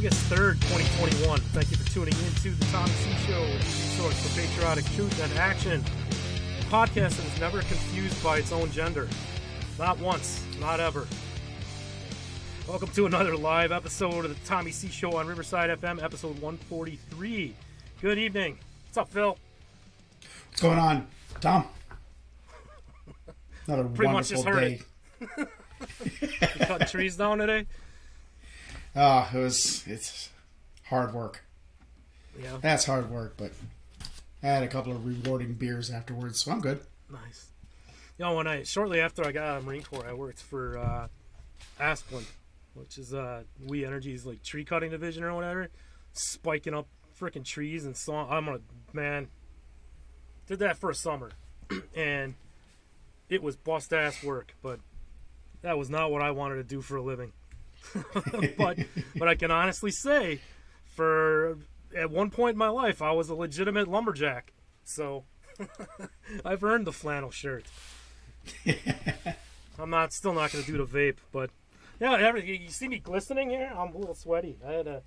August 3rd, 2021. Thank you for tuning in to the Tommy C Show, the source for patriotic truth and action. A podcast that is never confused by its own gender. Not once, not ever. Welcome to another live episode of the Tommy C Show on Riverside FM, episode 143. Good evening. What's up, Phil? What's going on, Tom? Another Pretty much wonderful just heard day. You cutting trees down today? Oh, it was it's hard work. Yeah, That's hard work, but I had a couple of rewarding beers afterwards, so I'm good. nice. You know, when I shortly after I got out of Marine Corps, I worked for uh, Asplundh, which is uh, We Energies like tree cutting division or whatever, spiking up freaking trees and so. I'm on a man. Did that for a summer, and it was bust ass work, but that was not what I wanted to do for a living. but but I can honestly say, for at one point in my life, I was a legitimate lumberjack. So I've earned the flannel shirt. I'm not still not going to do the vape, but yeah, every, you see me glistening here. I'm a little sweaty. I had to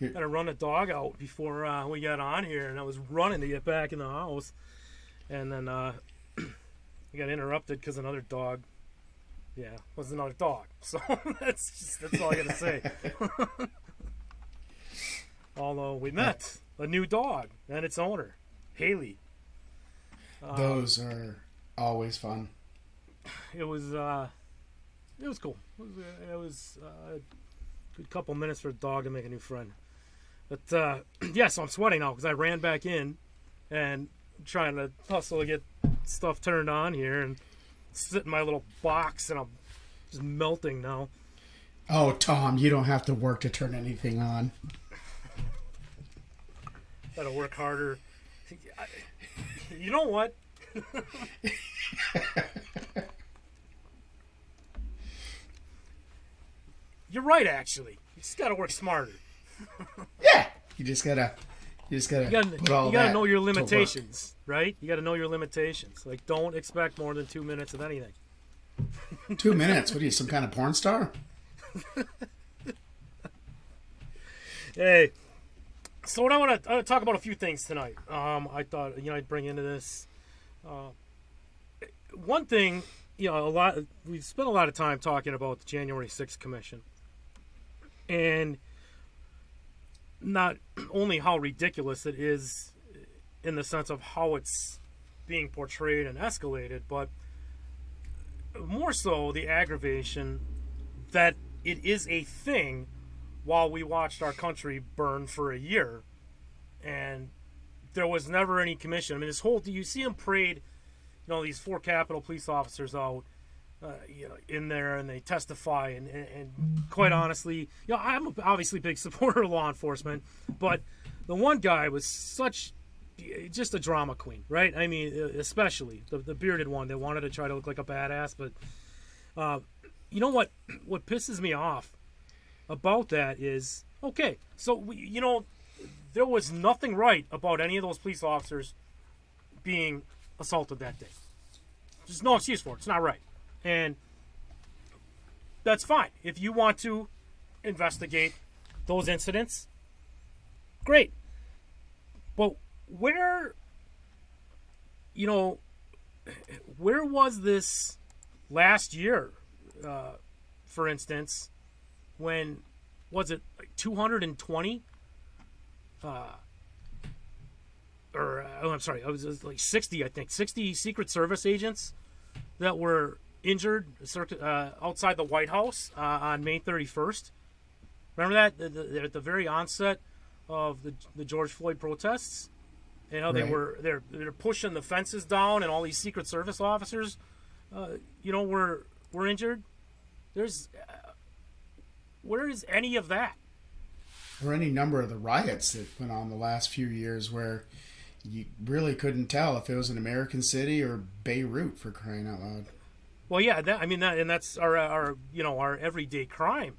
had to run a dog out before uh, we got on here, and I was running to get back in the house, and then uh, I got interrupted because another dog. Yeah, was another dog. So that's just that's all I gotta say. Although we met a new dog and its owner, Haley. Uh, Those are always fun. it was uh, it was cool. It was, uh, it was uh, a good couple minutes for a dog to make a new friend. But uh, yeah, so I'm sweating now because I ran back in and trying to hustle to get stuff turned on here and sit in my little box and I'm just melting now. Oh, Tom, you don't have to work to turn anything on. Gotta work harder. You know what? You're right, actually. You just gotta work smarter. Yeah, you just gotta, you just gotta, You gotta, you gotta know your limitations, right? You gotta know your limitations. Like, don't expect more than two minutes of anything. Two minutes. What are you, some kind of porn star? Hey, so what I want to talk about a few things tonight. Um, I thought you know I'd bring into this. Uh, one thing, you know, a lot. We've spent a lot of time talking about the January 6th Commission, and not only how ridiculous it is in the sense of how it's being portrayed and escalated, but more so the aggravation that it is a thing while we watched our country burn for a year and there was never any commission. I mean, this whole do you see him parade, you know, these four Capitol police officers out, uh, you know, in there and they testify. And, and, and quite honestly, you know, I'm obviously a big supporter of law enforcement, but the one guy was such just a drama queen, right? I mean, especially the, the bearded one that wanted to try to look like a badass. But uh, you know what? What pisses me off about that is okay. So we, you know, there was nothing right about any of those police officers being assaulted that day. There's no excuse for it. It's not right, and that's fine. If you want to investigate those incidents, great. But where, you know, where was this last year, uh, for instance, when was it like 220 uh or uh, oh I'm sorry, it was, it was like 60 I think 60 Secret Service agents that were injured uh, outside the White House uh, on May 31st. Remember that the, the, at the very onset of the, the George Floyd protests, you know they Right. were they're they're pushing the fences down and all these Secret Service officers, uh, you know, were were injured. There's uh, where is any of that? or any number of the riots that went on the last few years where you really couldn't tell if it was an American city or Beirut for crying out loud. Well, yeah, that, I mean, that, and that's our, our, you know, our everyday crime,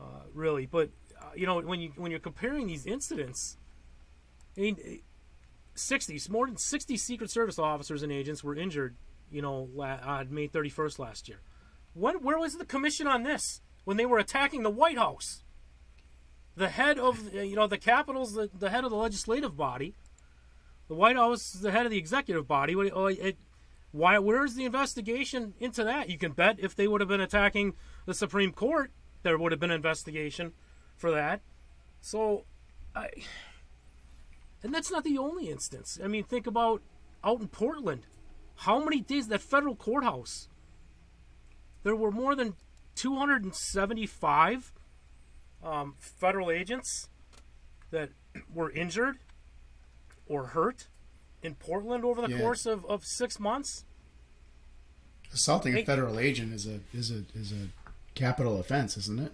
uh, really. But uh, you know, when you when you're comparing these incidents, I mean, sixty more than sixty Secret Service officers and agents were injured, you know, la- on May 31st last year. When where was the commission on this when they were attacking the White House? the head of you know the Capitol's the, the head of the legislative body. The White House is the head of the executive body. Oh, It, why? Where's the investigation into that? You can bet if they would have been attacking the Supreme Court, there would have been investigation for that. So, I, and that's not the only instance. I mean, think about out in Portland. How many days that federal courthouse? There were more than 275 um, federal agents that were injured or hurt in Portland over the Yeah. course of, of six months. Assaulting a federal agent is a is a is a capital offense, isn't it?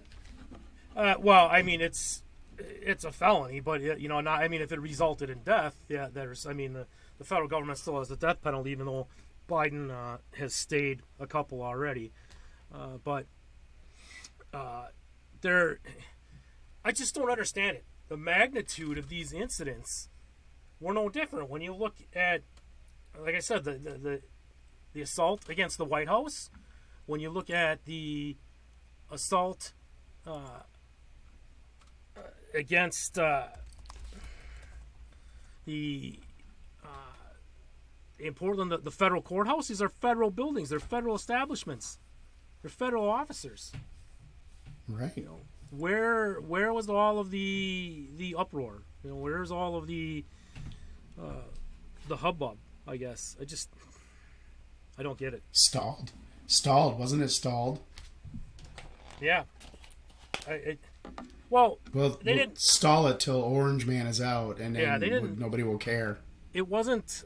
Uh, well, I mean, it's it's a felony, but you know, not. I mean, if it resulted in death, yeah, there's. I mean, the, the federal government still has the death penalty, even though Biden uh, has stayed a couple already. Uh, but uh, there, I just don't understand it. The magnitude of these incidents were no different when you look at, like I said, the the the, the assault against the White House. When you look at the assault uh, against uh, the uh, in Portland, the, the federal courthouse. These are federal buildings. They're federal establishments. They're federal officers. Right. You know, where where was all of the the uproar? You know, where's all of the uh, the hubbub? I guess I just I don't get it. Stalled. Stalled, wasn't it stalled? Yeah. I, it, well, Well, They we'll didn't- stall it till Orange Man is out, and then Yeah, they didn't- nobody will care. it wasn't.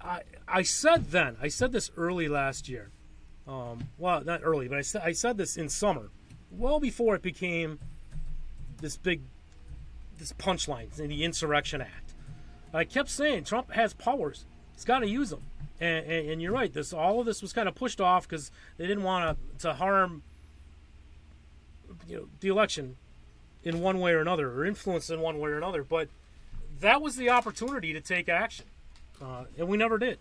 I I said then. I said this early last year. Um, well, not early, but I said I said this in summer, well before it became this big, this punchline in the Insurrection Act. I kept saying Trump has powers. He's got to use them. And, and, and you're right. This all of this was kind of pushed off because they didn't want to to harm, you know, the election in one way or another, or influence in one way or another. But that was the opportunity to take action, uh, and we never did.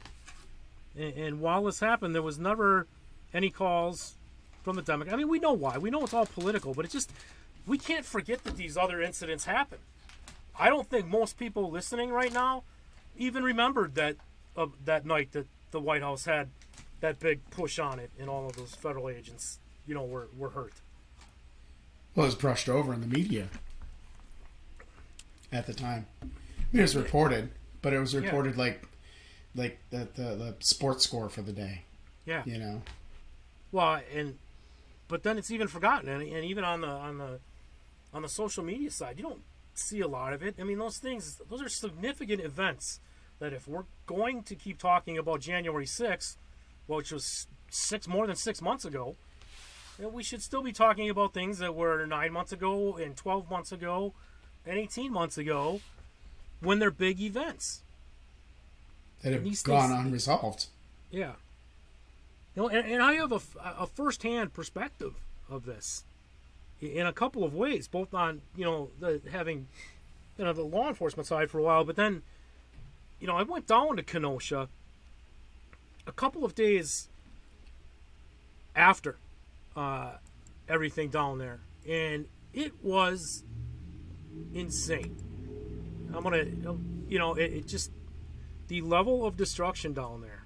And, and while this happened, there was never any calls from the Democrats. I mean, we know why. We know it's all political, but it just we can't forget that these other incidents happened. I don't think most people listening right now even remembered that uh, that night that the White House had that big push on it, and all of those federal agents, you know, were were hurt. Well, it was brushed over in the media at the time. It was reported, but it was reported like like the, the the sports score for the day. Yeah. You know, Well, and but then it's even forgotten, and, and even on the on the on the social media side, you don't see a lot of it. I mean, those things, those are significant events that if we're going to keep talking about January 6th, which was six more than six months ago, we should still be talking about things that were nine months ago and 12 months ago and 18 months ago when they're big events. that have gone things- unresolved. Yeah. You know, and, and I have a, a first-hand perspective of this in a couple of ways, both on you know the having you know the law enforcement side for a while, but then you know I went down to Kenosha a couple of days after uh, everything down there, and it was insane. I'm gonna, you know, it, it just the level of destruction down there,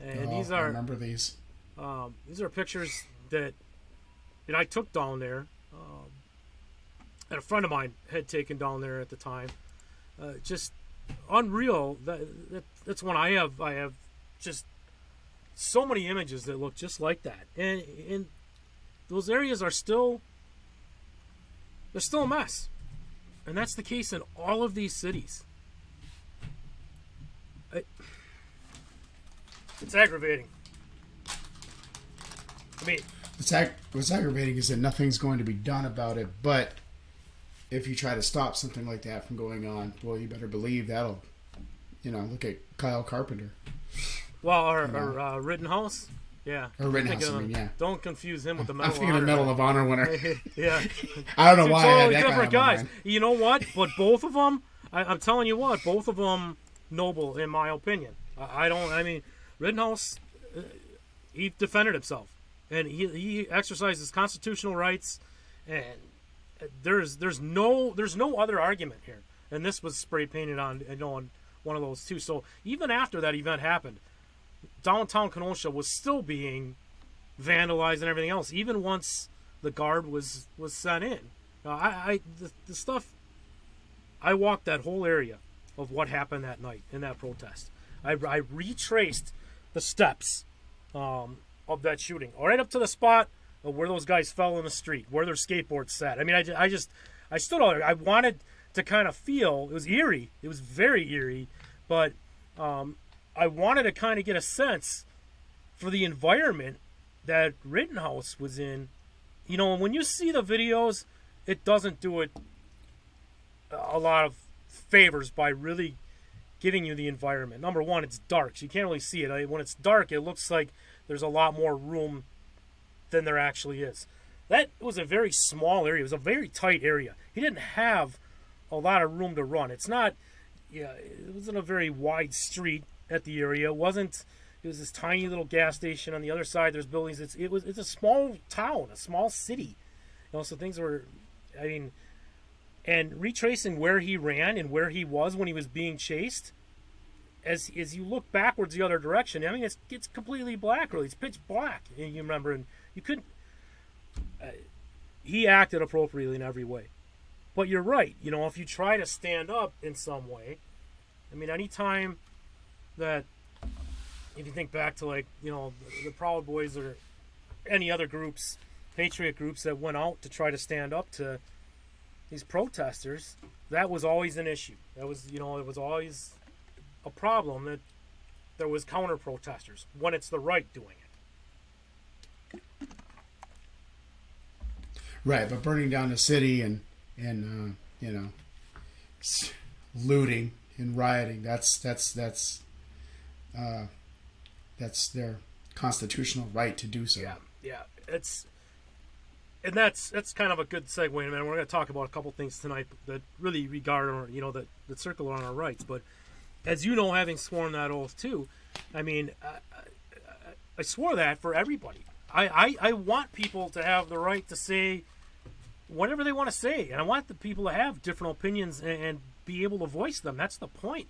and Oh, these I are remember these. um, these are pictures that that I took down there. Um, and a friend of mine had taken down there at the time. Uh, just unreal. That, that that's when I have I have just so many images that look just like that, and and those areas are still they're still a mess, and that's the case in all of these cities. I, it's aggravating. I mean, What's, ag- what's aggravating is that nothing's going to be done about it. But if you try to stop something like that from going on, well, you better believe that'll, you know, look at Kyle Carpenter well, our, our uh, Rittenhouse, yeah, or Rittenhouse. I mean, yeah. Don't confuse him with the I'm Medal thinking of. Medal of Honor winner. yeah, I don't know two why I had totally that different guy guys. You know what? But both of them, I, I'm telling you what, both of them noble in my opinion. I, I don't. I mean, Rittenhouse, uh, he defended himself. And he he exercised his constitutional rights, and there's there's no there's no other argument here. And this was spray painted on you know on one of those too. So even after that event happened, downtown Kenosha was still being vandalized and everything else. Even once the guard was was sent in, uh, I, I the, the stuff. I walked that whole area of what happened that night in that protest. I, I retraced the steps um, of that shooting, right up to the spot where those guys fell in the street, where their skateboards sat. I mean, I, I just, I stood out there. I wanted to kind of feel, it was eerie. It was very eerie, but um, I wanted to kind of get a sense for the environment that Rittenhouse was in. You know, when you see the videos, it doesn't do it a lot of favors by really giving you the environment. Number one, it's dark, so you can't really see it. When it's dark, it looks like there's a lot more room than there actually is. That was a very small area. It was a very tight area. He didn't have a lot of room to run. It's not, yeah, it wasn't a very wide street at the area. It wasn't. It was this tiny little gas station on the other side. There's buildings. It's it was it's a small town, a small city. You know, so things were. I mean, and retracing where he ran and where he was when he was being chased as as you look backwards the other direction i mean it's it's completely black really it's pitch black and you remember and you couldn't uh, he acted appropriately in every way but you're right you know if you try to stand up in some way i mean anytime that if you think back to like you know the, the proud boys or any other groups patriot groups that went out to try to stand up to these protesters, that was always an issue. That was, you know, it was always a problem that there was counter protesters when it's the right doing it. Right, but burning down the city and and uh, you know looting and rioting that's that's that's uh, that's their constitutional right to do so. Yeah, yeah, it's and that's that's kind of a good segue, man. We're going to talk about a couple things tonight that really regard, our, you know, that that circle on our rights. But as you know, having sworn that oath too, I mean, I, I, I swore that for everybody. I, I I want people to have the right to say whatever they want to say, and I want the people to have different opinions and, and be able to voice them. That's the point.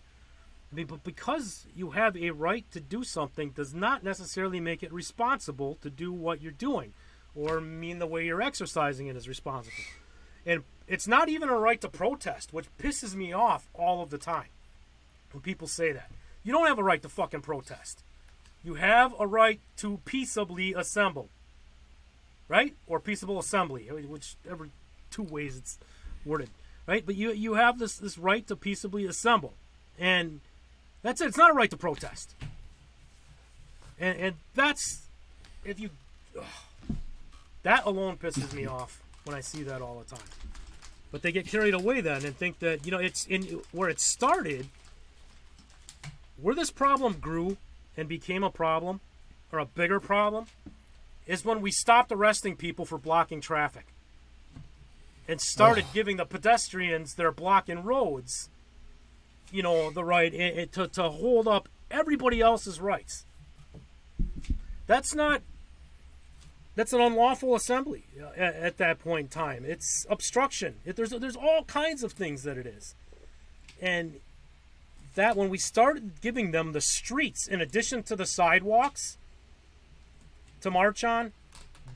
I mean, but because you have a right to do something does not necessarily make it responsible to do what you're doing or mean the way you're exercising it is responsible. And it's not even a right to protest, which pisses me off all of the time when people say that. You don't have a right to fucking protest. You have a right to peaceably assemble. Right? Or peaceable assembly, whichever two ways it's worded. Right? But you you have this this right to peaceably assemble. And that's it. It's not a right to protest. And and that's if you ugh, that alone pisses me off when I see that all the time. But they get carried away then and think that you know it's in where it started, where this problem grew and became a problem, or a bigger problem, is when we stopped arresting people for blocking traffic and started oh. giving the pedestrians that are blocking roads, you know, the right to, to hold up everybody else's rights. That's not that's an unlawful assembly uh, at, at, that point in time. It's obstruction. It, there's there's all kinds of things that it is, and that when we started giving them the streets in addition to the sidewalks to march on,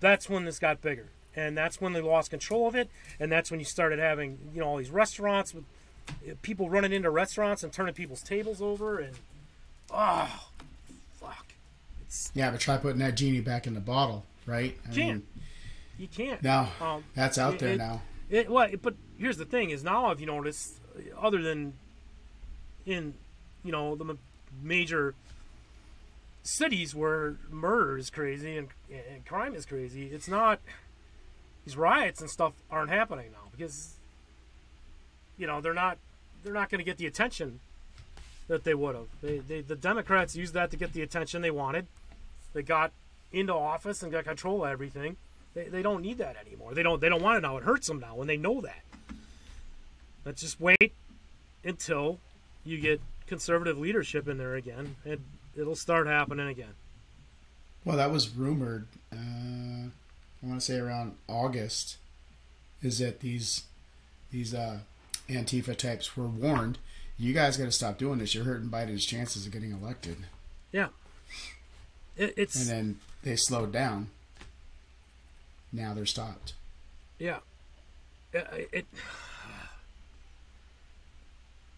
that's when this got bigger, and that's when they lost control of it, and that's when you started having you know all these restaurants with uh, people running into restaurants and turning people's tables over, and oh, fuck. It's, yeah, but try putting that genie back in the bottle right? I can't. Mean, you can't. No, um, that's out it, there it, now. It, well, but here's the thing: is now I've you noticed, other than in you know the major cities where murder is crazy and, and crime is crazy, it's not these riots and stuff aren't happening now because you know they're not they're not going to get the attention that they would have. They, they the Democrats used that to get the attention they wanted. They got into office and got control of everything. They, they don't need that anymore. They don't they don't want it now. It hurts them now when they know that. Let's just wait until you get conservative leadership in there again, and it'll start happening again. Well, that was rumored. Uh, I want to say around August, is that these these uh, Antifa types were warned. You guys got to stop doing this. You're hurting Biden's chances of getting elected. Yeah. It, it's And then they slowed down. Now they're stopped. Yeah. It. it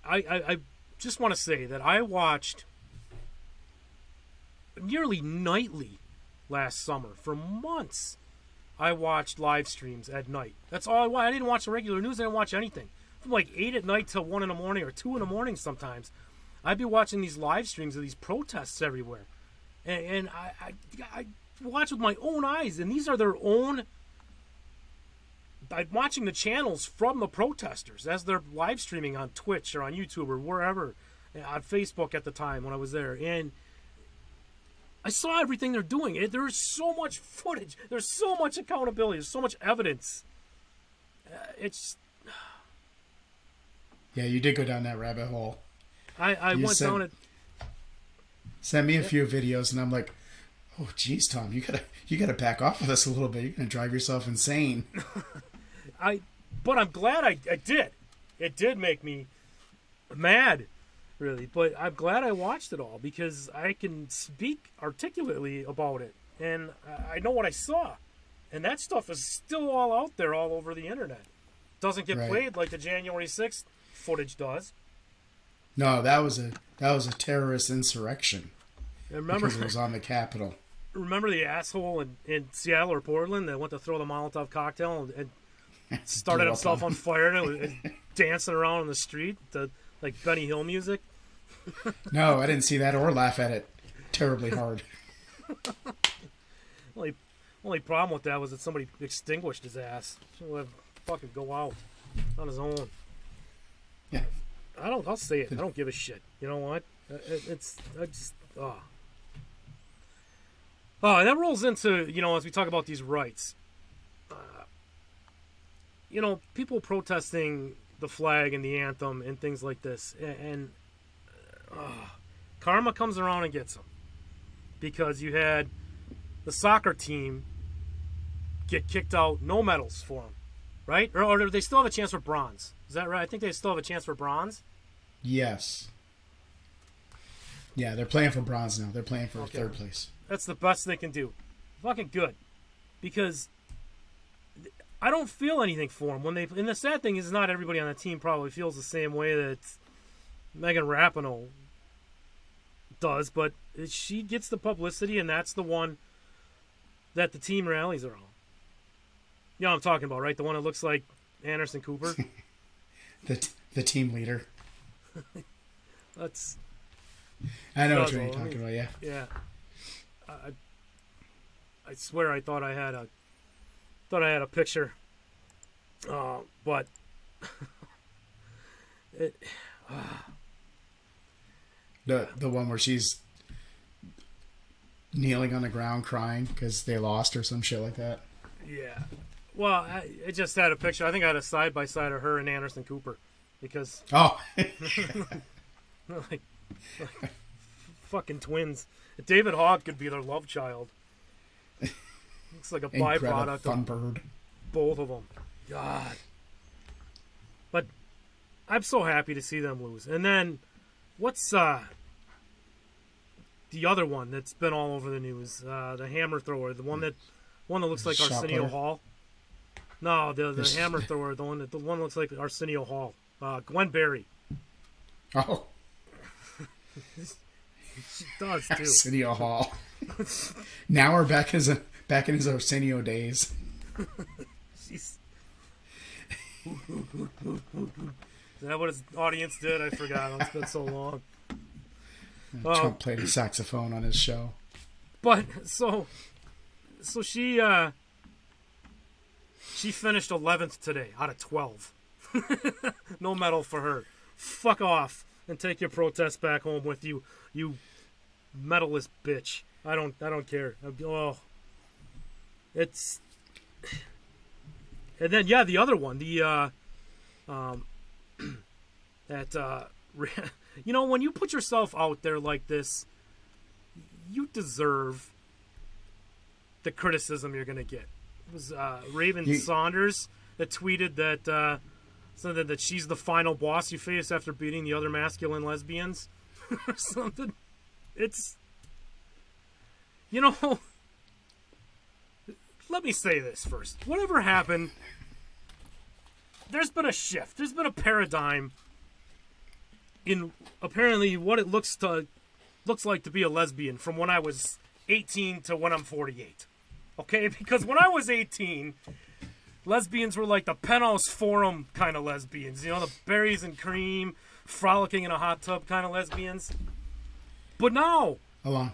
I, I, I just want to say that I watched nearly nightly last summer for months. I watched live streams at night. That's all I watched. I didn't watch the regular news. I didn't watch anything. From like 8 at night till 1 in the morning or 2 in the morning sometimes. I'd be watching these live streams of these protests everywhere. And, and I, I, I watch with my own eyes. And these are their own I'm watching the channels from the protesters as they're live streaming on Twitch or on YouTube or wherever, on Facebook at the time when I was there, and I saw everything they're doing. It, there's so much footage. There's so much accountability. There's so much evidence. Uh, it's. Yeah, you did go down that rabbit hole. I, I You went said- down it. Send me a few videos, and I'm like, oh, geez, Tom, you gotta you gotta back off of this a little bit. You're gonna drive yourself insane. I, but I'm glad I, I did. It did make me mad, really. But I'm glad I watched it all because I can speak articulately about it, and I- I know what I saw, and that stuff is still all out there, all over the internet. Doesn't get Right. played like the January 6th footage does. No, that was a that was a terrorist insurrection And remember, because it was on the Capitol. remember the asshole in, in Seattle or Portland that went to throw the Molotov cocktail and, and started himself on- on fire and was dancing around in the street to like Benny Hill music. No, I didn't see that or laugh at it terribly hard. Only only problem with that was that somebody extinguished his ass. Have fucking go out on his own. Yeah. I don't. I'll say it. I don't give a shit. You know what? Uh, It, it's. I just. Oh. Oh, and that rolls into you know as we talk about these rights. You know, people protesting the flag and the anthem and things like this, and, and uh, karma comes around and gets them because you had the soccer team get kicked out, no medals for them, right? Or, or do they still have a chance for bronze? Is that right? I think they still have a chance for bronze. Yes. Yeah, they're playing for bronze now. They're playing for Okay. third place. That's the best they can do. Fucking good, because I don't feel anything for them when they. And the sad thing is, not everybody on the team probably feels the same way that Megan Rapinoe does, but she gets the publicity, and that's the one that the team rallies around. You know what I'm talking about, right? The one that looks like Anderson Cooper. The the team leader. That's I know what you're talking about. Yeah. yeah. I I swear I thought I had a thought I had a picture, uh, but it The the one where she's kneeling on the ground crying because they lost or some shit like that. yeah. Well, I, I just had a picture. I think I had a side by side of her and Anderson Cooper because Oh, like, like fucking twins. David Hogg could be their love child. Looks like a byproduct of Thunberg. both of them. God. But I'm so happy to see them lose. And then what's uh the other one that's been all over the news? Uh, the hammer thrower, the one that one that looks like Shot Arsenio? Hall. No, the the This- hammer thrower, the one that the one that looks like Arsenio Hall. Uh, Gwen Berry. Oh, She does too. Arsenio Hall. now we're back as a, back in his Arsenio days. She's... Is that what his audience did? I forgot. It's been so long. Trump played a saxophone on his show. But so, so she uh, she finished eleventh today out of twelve. no medal for her. Fuck off and take your protest back home with you, you medalist bitch. I don't I don't care. Oh, it's and then yeah, the other one, the uh, um, that uh, you know when you put yourself out there like this, you deserve the criticism you're going to get. It was uh, Raven You- Saunders that tweeted that uh, something that she's the final boss you face after beating the other masculine lesbians or something. It's you know. Let me say this first. Whatever happened, there's been a shift. There's been a paradigm in apparently what it looks to looks like to be a lesbian from when I was 18 to when I'm 48. Okay, because when I was 18, lesbians were like the penthouse forum kind of lesbians. You know, the berries and cream, frolicking in a hot tub kind of lesbians. But now, Hold.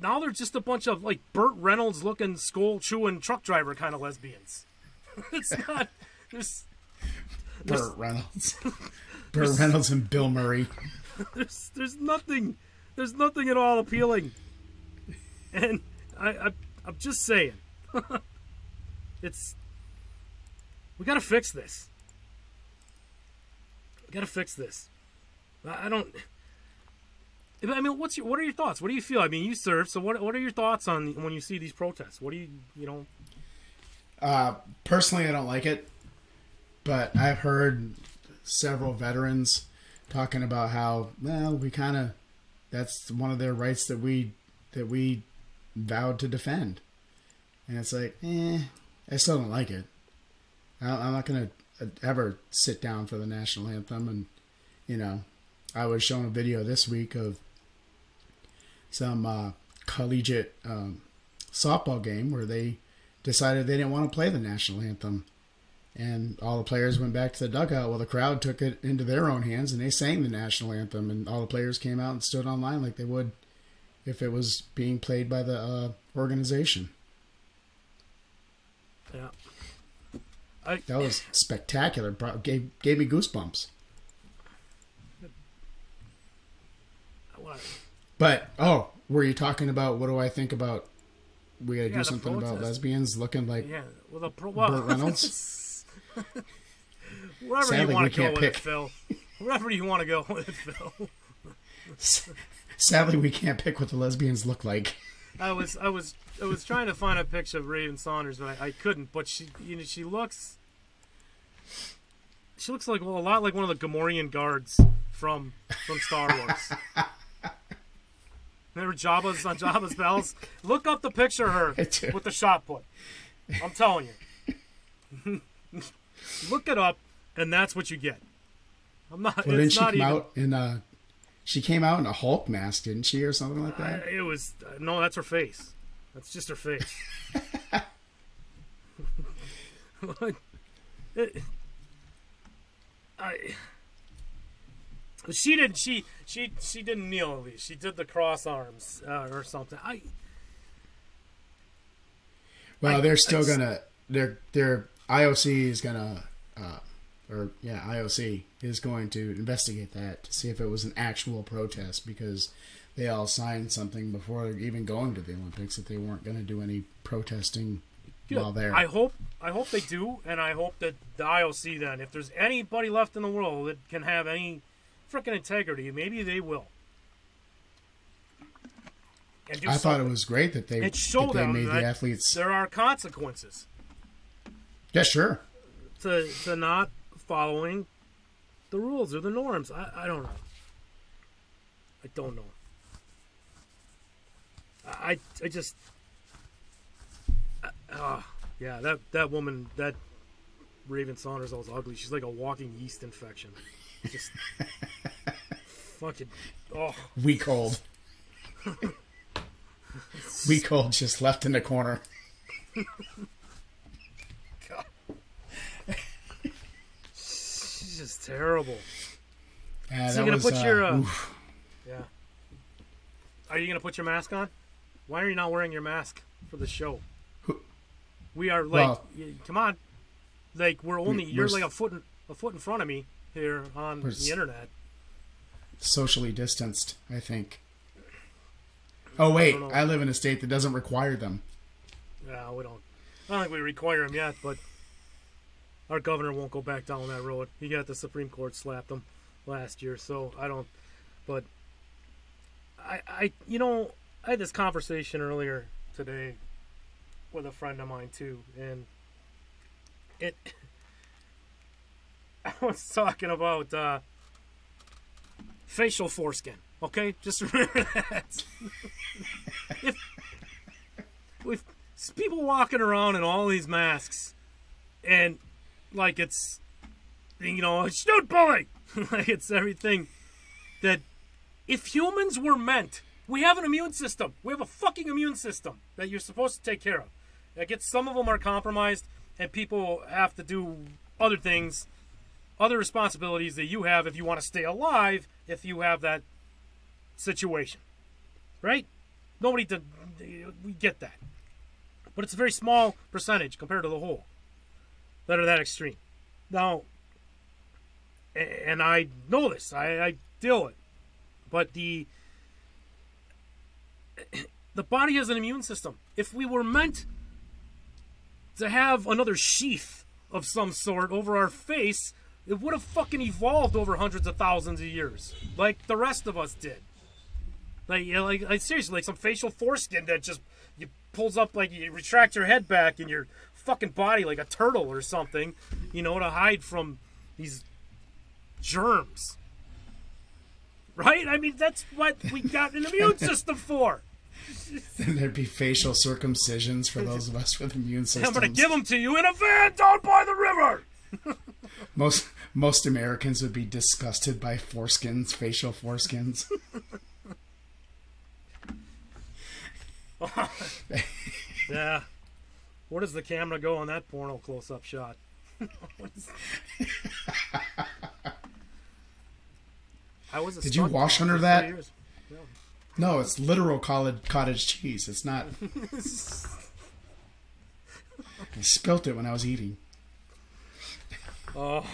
Now they're just a bunch of like Burt Reynolds looking skull chewing truck driver kind of lesbians. it's not. There's Burt Reynolds. Burt Reynolds and Bill Murray. there's there's nothing there's nothing at all appealing and i, I i'm just saying it's we gotta fix this we gotta fix this i, I don't I mean, what's your what are your thoughts? What do you feel? I mean, you serve, so what what are your thoughts on when you see these protests? What do you you know? Uh, personally, I don't like it, but I've heard several veterans talking about how well we kind of that's one of their rights that we that we vowed to defend, and it's like, eh, I still don't like it. I'm not gonna uh, ever sit down for the national anthem, and you know, I was shown a video this week of some uh, collegiate um, softball game where they decided they didn't want to play the national anthem. And all the players went back to the dugout. Well, the crowd took it into their own hands and they sang the national anthem. And all the players came out and stood on line like they would if it was being played by the uh, organization. Yeah, I That was spectacular. Bro- Gave, gave me goosebumps. what, But, oh, were you talking about what do I think about we got to Yeah, do something about lesbians looking like yeah, well the pro, well, Burt Reynolds? wherever Sadly, you want to go with pick. it, Phil. Wherever you want to go with it, Phil. Sadly, we can't pick what the lesbians look like. I was I was I was trying to find a picture of Raven Saunders, but I, I couldn't. But she you know she looks she looks like well a lot like one of the Gamorrean guards from from Star Wars. Remember Jabba's on Jabba's bells? Look up the picture of her with the shot put. I'm telling you. Look it up, and that's what you get. I'm not. Well, didn't she not come even. out in uh she came out in a Hulk mask, didn't she, or something like that? It was no. That's her face. That's just her face. It- I. She didn't. She she she didn't kneel at least. She did the cross arms uh, or something. I well, I- they're still gonna. Their their IOC is gonna, uh, or yeah, IOC is going to investigate that to see if it was an actual protest because they all signed something before even going to the Olympics that they weren't going to do any protesting while there. I hope I hope they do, and I hope that the IOC then, if there's anybody left in the world that can have any freaking integrity, maybe they will. I thought it was great that they It showed that they made that the athletes. there are consequences Yeah, sure. to to not following the rules or the norms. I, I don't know. I don't know. I I just uh, yeah that that woman that Raven Saunders was ugly. She's like a walking yeast infection. Just fucking oh Weak hold. Weak hold just left in the corner. God. She's just terrible. Yeah, So you're gonna was, put uh, your, uh. Yeah. Are you gonna put your mask on? Why are you not wearing your mask for the show? We are like, Well- come on, like we're only We- you're we're like a foot in, a foot in front of me here on the internet. socially distanced, I think. Oh wait, don't. I live in a state that doesn't require them. Yeah, we don't. I don't think we require them yet, but our governor won't go back down that road. He got the Supreme Court slapped him last year, so I don't. But I, I, you know, I had this conversation earlier today with a friend of mine too, and it. I was talking about uh, facial foreskin. Okay, just remember that. if with people walking around in all these masks, and like it's, you know, it's not bully. like it's everything that if humans were meant, we have an immune system. We have a fucking immune system that you're supposed to take care of. I get some of them are compromised, and people have to do other things, other responsibilities that you have if you want to stay alive. If you have that situation, right? Nobody did. We get that, but it's a very small percentage compared to the whole that are that extreme. Now, and I know this. I, I deal with, it. but the the body has an immune system. If we were meant to have another sheath of some sort over our face, it would have fucking evolved over hundreds of thousands of years, like the rest of us did. Like, you know, like, like seriously, like some facial foreskin that just you pulls up, like you retract your head back and your fucking body like a turtle or something, you know, to hide from these germs. Right? I mean, that's what we got an immune system for. then there'd be facial circumcisions for those of us with immune systems. I'm going to give them to you in a van down by the river. most most Americans would be disgusted by foreskins, facial foreskins. yeah. Where does the camera go on that porno close-up shot? I was. Did you wash under that? No, it's literal cottage cottage cheese. It's not. I spilt it when I was eating. Oh.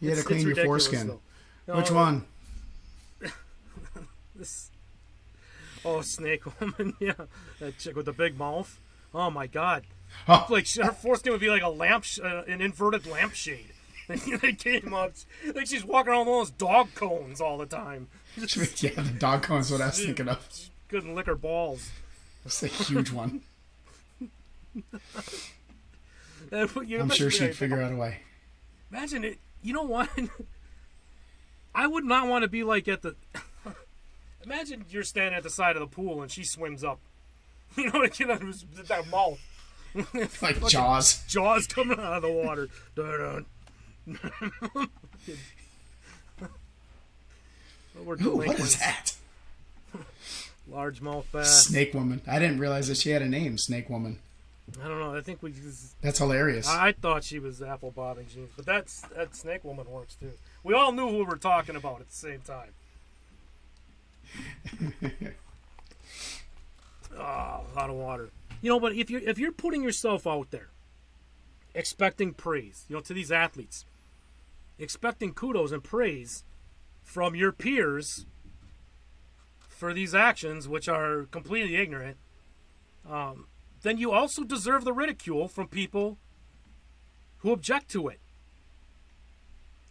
You had to clean your foreskin. No, Which one? this. Oh, Snake Woman. Yeah, that chick with the big mouth. Oh my God. Oh. Like her foreskin would be like a lamp, uh, an inverted lampshade. they came up like she's walking around with all those dog cones all the time. yeah, the dog cones. What I was thinking of. Couldn't lick her balls. That's a huge one. I'm sure she'd figure out a way. Imagine it. You know what? I would not want to be like at the. Imagine you're standing at the side of the pool and she swims up. You know, you know that mouth. like Jaws. Jaws coming out of the water. Ooh, what is that? Largemouth bass. Snake woman. I didn't realize that she had a name, Snake woman. I don't know. I think we. Just, that's hilarious. I, I, thought she was apple bobbing jeans, but that's that snake woman works too. We all knew who we were talking about at the same time. oh, a lot of water. You know, but if you're if you're putting yourself out there, expecting praise, you know, to these athletes, expecting kudos and praise from your peers for these actions, which are completely ignorant, um, then you also deserve the ridicule from people who object to it.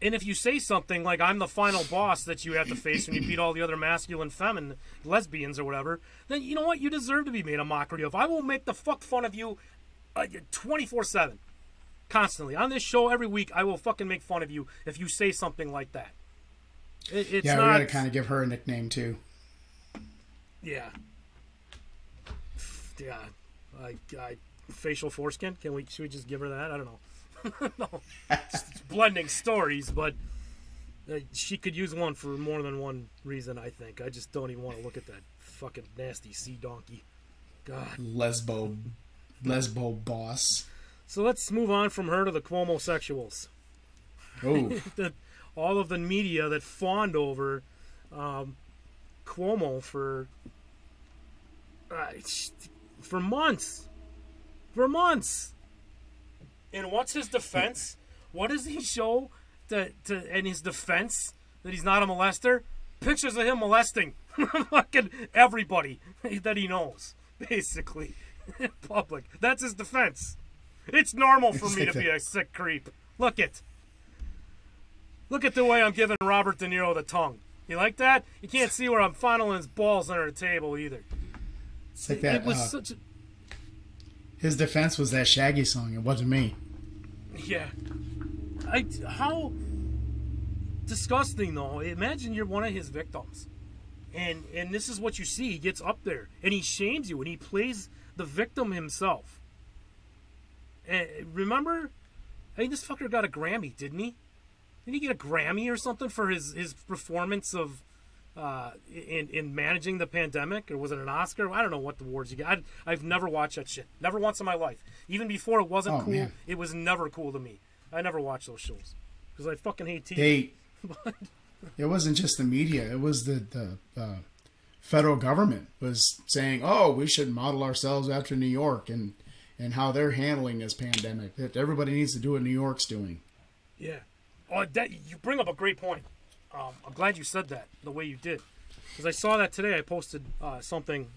And if you say something like "I'm the final boss that you have to face when you beat all the other masculine, feminine, lesbians or whatever," then you know what? You deserve to be made a mockery of. I will make the fuck fun of you, uh, twenty four seven, constantly on this show every week. I will fucking make fun of you if you say something like that. It, it's yeah, not, we gotta kind of give her a nickname too. Yeah. Yeah. I, I facial foreskin. Can we? Should we just give her that? I don't know. no, it's, blending stories, but uh, she could use one for more than one reason. I think. I just don't even want to look at that fucking nasty sea donkey. God. Lesbo, lesbo boss. So let's move on from her to the Cuomo sexuals. Oh. all of the media that fawned over um, Cuomo for uh, for months, for months. And what's his defense? What does he show to, to in his defense that he's not a molester? Pictures of him molesting fucking everybody that he knows, basically, in public. That's his defense. It's normal for me to be a sick creep. Look it. Look at the way I'm giving Robert De Niro the tongue. You like that? You can't see where I'm funneling his balls under the table either. It's like that. It was uh, such a His defense was that Shaggy song. It wasn't me. Yeah. I how disgusting though. Imagine you're one of his victims. And and this is what you see. He gets up there and he shames you and he plays the victim himself. And remember, I mean, this fucker got a Grammy, didn't he? Did he get a Grammy or something for his his performance of uh, in in managing the pandemic, or was it an Oscar? I don't know what the awards you got. I, have never watched that shit. Never once in my life. Even before it wasn't Oh, cool, man. it was never cool to me. I never watched those shows because I fucking hate TV. They. It wasn't just the media. It was the the uh, federal government was saying, "Oh, we should model ourselves after New York and and how they're handling this pandemic. That everybody needs to do what New York's doing." Yeah. Oh, that you bring up a great point. Um, I'm glad you said that the way you did, because I saw that today. I posted uh, something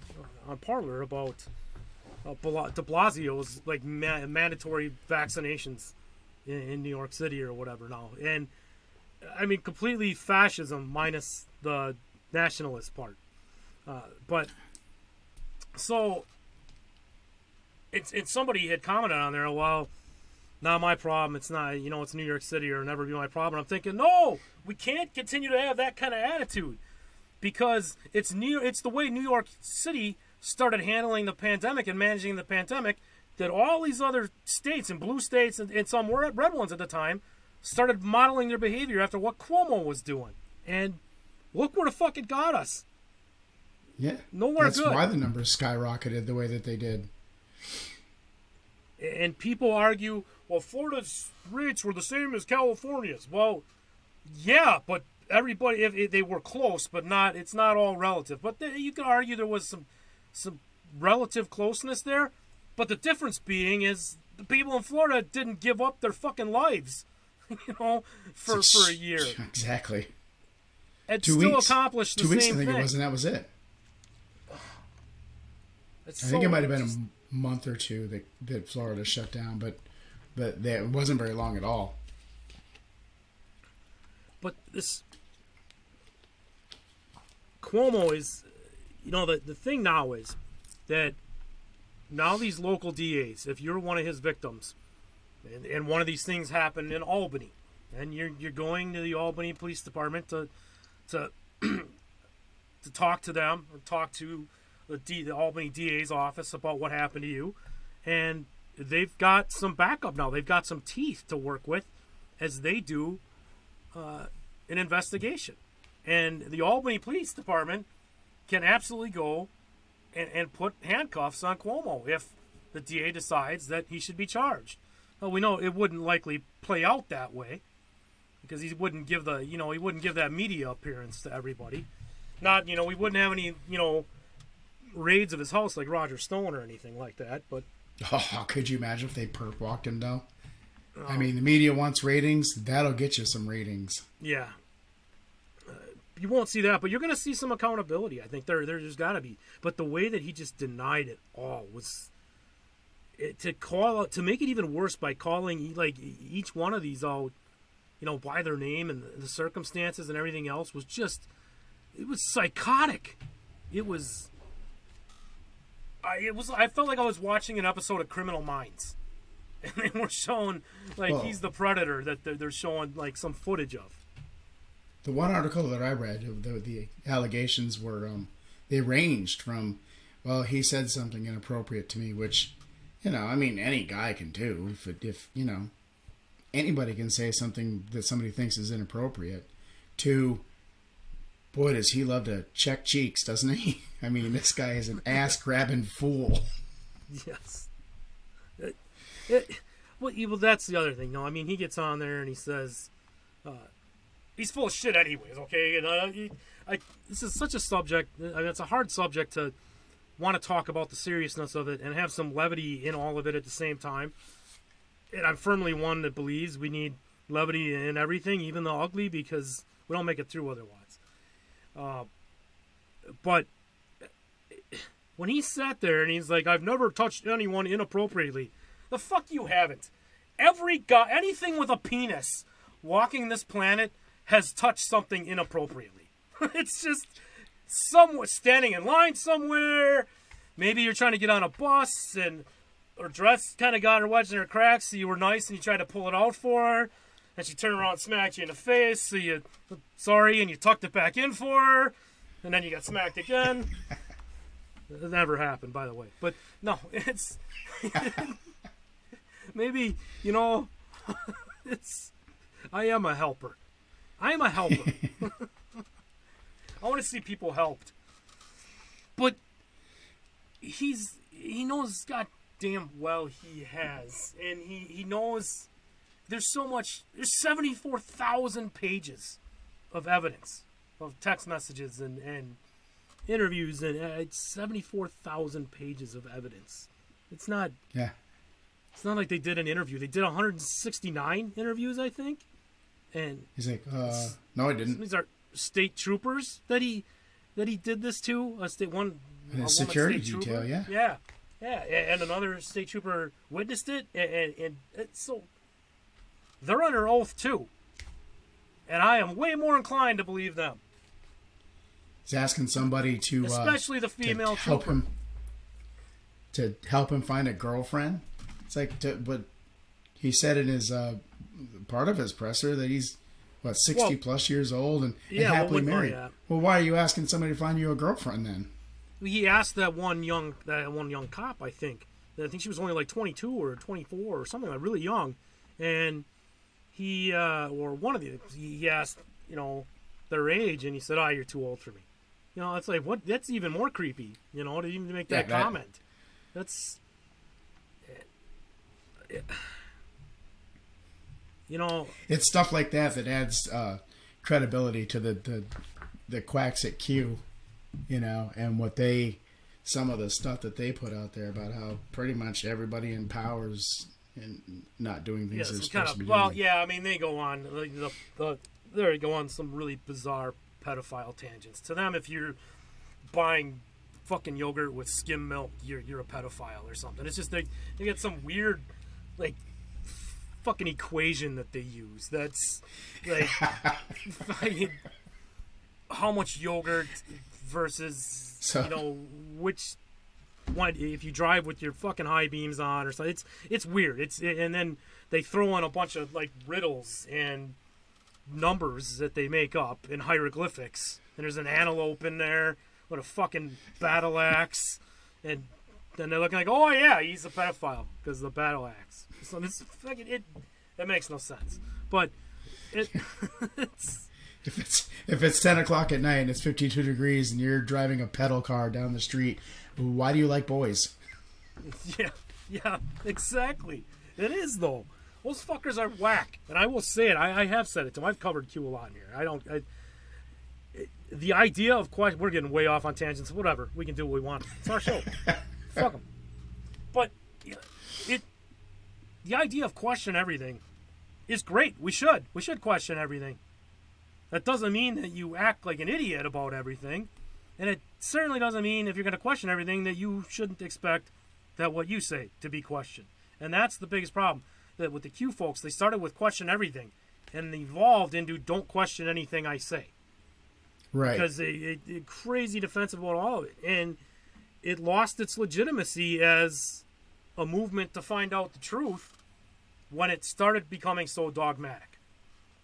on Parler about uh, De Blasio's like ma- mandatory vaccinations in, in New York City or whatever now, and I mean completely fascism minus the nationalist part. Uh, but so it's it's somebody had commented on there. a Well, not my problem. It's not, you know, it's New York City or never be my problem. I'm thinking, no, we can't continue to have that kind of attitude because it's new. It's the way New York City started handling the pandemic and managing the pandemic that all these other states and blue states and, and some were red ones at the time started modeling their behavior after what Cuomo was doing. And look where the fuck it got us. Yeah, Nowhere that's good. That's why the numbers skyrocketed the way that they did. And people argue, well, Florida's rates were the same as California's. Well, yeah, but everybody, if, if they were close, but not, it's not all relative. But there, you could argue there was some, some relative closeness there. But the difference being is the people in Florida didn't give up their fucking lives, you know, for for a year, Exactly. and Two still weeks. accomplished the Two weeks, I think thing. it was, and that was it. It's I think it might have been month or two that, that Florida shut down, but but that wasn't very long at all. But this Cuomo is, you know, the the thing now is that now these local DAs, if you're one of his victims, and, and one of these things happened in Albany, and you're you're going to the Albany Police Department to to to talk to them or talk to the, D, the Albany DA's office about what happened to you, and they've got some backup now. They've got some teeth to work with, as they do uh, an investigation, and the Albany Police Department can absolutely go and, and put handcuffs on Cuomo if the DA decides that he should be charged. Well, we know it wouldn't likely play out that way because he wouldn't give the you know he wouldn't give that media appearance to everybody. Not you know we wouldn't have any you know raids of his house like Roger Stone or anything like that. But Oh, could you imagine if they perp walked him though? Oh. I mean, the media wants ratings. That'll get you some ratings. yeah, uh, you won't see that, but you're going to see some accountability. I think there there's got to be. But the way that he just denied it all was. It, to call to make it even worse by calling like each one of these out, you know, by their name and the circumstances and everything else was just, it was psychotic. It was. I it was I felt like I was watching an episode of Criminal Minds, and they were showing like Well- he's the predator that they're, they're showing like some footage of. The one article that I read, the, the allegations were um, they ranged from, well, he said something inappropriate to me, which, you know, I mean, any guy can do. If, it, if you know, anybody can say something that somebody thinks is inappropriate. To, boy, does he love to check cheeks, doesn't he? I mean, this guy is an ass grabbing fool. Yes. It, it, well, well, that's the other thing. No, I mean, he gets on there and he says, uh, he's full of shit, anyways. Okay, and uh, he, I, this is such a subject. I mean, it's a hard subject to want to talk about the seriousness of it and have some levity in all of it at the same time. And I'm firmly one that believes we need levity in everything, even the ugly, because we don't make it through otherwise. Uh, but when he sat there and he's like, I've never touched anyone inappropriately. The fuck you haven't. Every guy, anything with a penis walking this planet has touched something inappropriately. it's just somewhat standing in line somewhere. Maybe you're trying to get on a bus and her dress kind of got her wedged in her cracks, so you were nice and you tried to pull it out for her. And she turned around and smacked you in the face, so you, sorry, and you tucked it back in for her. And then you got smacked again. it never happened, by the way. But no, it's. maybe, you know, it's. I am a helper. I am a helper. I want to see people helped. But he's he knows goddamn well he has, and he he knows there's so much. There's seventy four thousand pages of evidence of text messages and and interviews, and uh, it's seventy four thousand pages of evidence. It's not. Yeah. It's not like they did an interview. They did 169 interviews, I think. And he's like, uh, no, I didn't. These are state troopers that he that he did this to. A state one a security detail, yeah, yeah, yeah, and another state trooper witnessed it, and, and, and so they're under oath too. And I am way more inclined to believe them. He's asking somebody to, especially uh, the female, to help him to help him find a girlfriend. It's like, to, but he said in his uh, part of his presser that he's what sixty well, plus years old and, and happily well, married. Well, why are you asking somebody to find you a girlfriend then? He asked that one young that one young cop, I think. I think she was only like twenty two or twenty four or something like really young, and he uh, or one of the he asked you know their age and he said, "Oh, you're too old for me." You know, it's like what? That's even more creepy. You know, to even make that, yeah, that comment. That's. You know, it's stuff like that that adds uh, credibility to the, the the quacks at Q, you know, and what they some of the stuff that they put out there about how pretty much everybody in powers and not doing things yeah, they're supposed of, to be well, doing. yeah, I mean they go on the, the, the they go on some really bizarre pedophile tangents. To them, if you're buying fucking yogurt with skim milk, you're you're a pedophile or something. It's just they they get some weird like fucking equation that they use. That's like how much yogurt versus so, you know which one if you drive with your fucking high beams on or something. It's it's weird. It's and then they throw in a bunch of like riddles and numbers that they make up in hieroglyphics. And there's an antelope in there with a fucking battle axe and then they're looking like, oh yeah, he's a pedophile because of the battle axe. So it's fucking it. That makes no sense. But it, it's if it's if it's ten o'clock at night and it's fifty two degrees and you're driving a pedal car down the street, why do you like boys? Yeah, yeah, exactly. It is though. Those fuckers are whack, and I will say it. I, I have said it to them. I've covered Q a lot here. I don't. I, the idea of question. We're getting way off on tangents. Whatever. We can do what we want. It's our show. Fuck them. But it. The idea of question everything is great. We should. We should question everything. That doesn't mean that you act like an idiot about everything. And it certainly doesn't mean if you're going to question everything that you shouldn't expect that what you say to be questioned. And that's the biggest problem. That with the Q folks, they started with question everything and evolved into don't question anything I say. Right. Because they, crazy defensive about all of it. And it lost its legitimacy as a movement to find out the truth when it started becoming so dogmatic.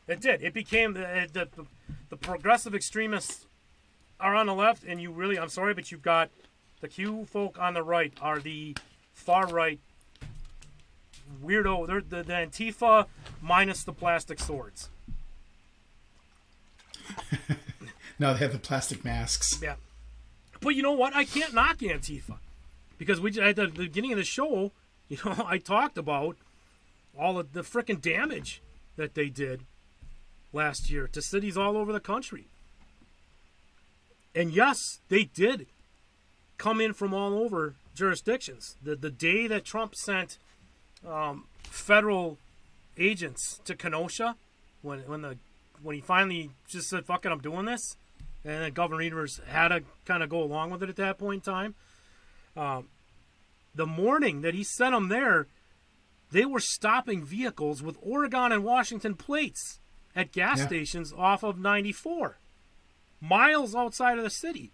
It did. It became the, the, the, the progressive extremists are on the left, and you really, I'm sorry, but you've got the Q folk on the right are the far right weirdo. They're the, the Antifa minus the plastic swords. no, they have the plastic masks. Yeah. But you know what? I can't knock Antifa because we at the beginning of the show, you know, I talked about all of the freaking damage that they did last year to cities all over the country. And yes, they did come in from all over jurisdictions. The the day that Trump sent um, federal agents to Kenosha, when when the when he finally just said "fuck it, I'm doing this," and then Governor Evers had to kind of go along with it at that point in time. Um, the morning that he sent them there, they were stopping vehicles with Oregon and Washington plates at gas yeah. stations off of 94, miles outside of the city,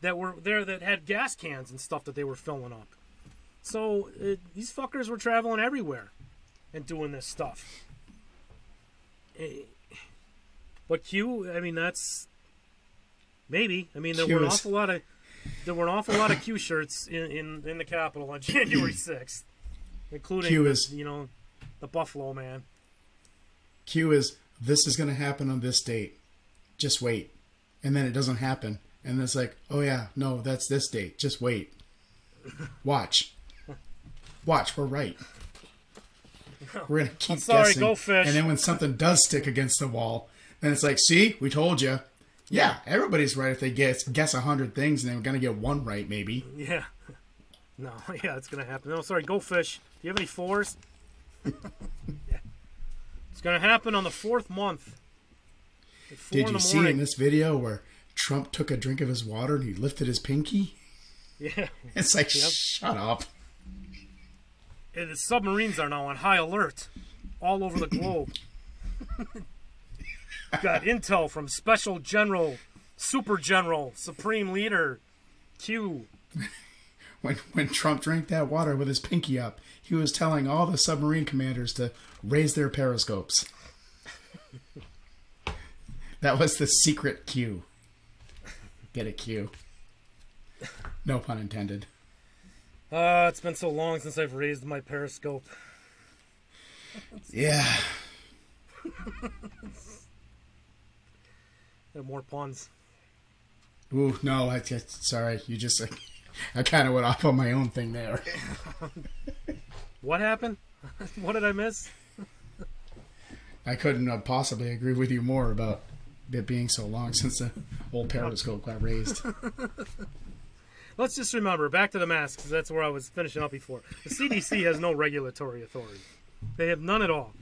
that were there that had gas cans and stuff that they were filling up. So it, these fuckers were traveling everywhere and doing this stuff. Eh, But Q, I mean, that's maybe. I mean, there were an awful lot of there were an awful lot of Q shirts in, in, in the Capitol on January sixth, including Q the- is- you know the Buffalo Man. Q is this is going to happen on this date. Just wait. And then it doesn't happen. And it's like, oh yeah, no, that's this date. Just wait. Watch. Watch, we're right. We're to keep I'm sorry, guessing. go fish. And then when something does stick against the wall, then it's like, see, we told you. Yeah, everybody's right if they guess guess a hundred things and they're going to get one right, maybe. Yeah. No, yeah, it's gonna happen. No, sorry, go fish. Do you have any fours? yeah. It's gonna happen on the fourth month. Did you see morning. in this video where Trump took a drink of his water and he lifted his pinky? Yeah. It's like, Yep. shut up. And the submarines are now on high alert all over the globe. Got intel from Special General, Super General, Supreme Leader, Q. When when Trump drank that water with his pinky up, he was telling all the submarine commanders to raise their periscopes. That was the secret cue. Get a cue. No pun intended. Uh, it's been so long since I've raised my periscope. Yeah. Have more puns. Ooh, no, I just sorry. You just I kind of went off on my own thing there. What happened? what did I miss? I couldn't possibly agree with you more about it being so long since the old periscope got raised. Let's just remember back to the masks. That's where I was finishing up before. The CDC has no regulatory authority. They have none at all.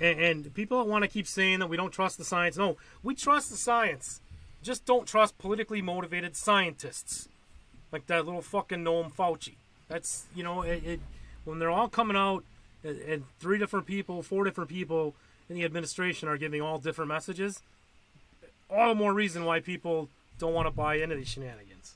And, and people that want to keep saying that we don't trust the science. No, we trust the science. Just don't trust politically motivated scientists like that little fucking Noam Fauci. That's you know it, it when they're all coming out and, and three different people, four different people in the administration are giving all different messages. All the more reason why people don't want to buy into these shenanigans.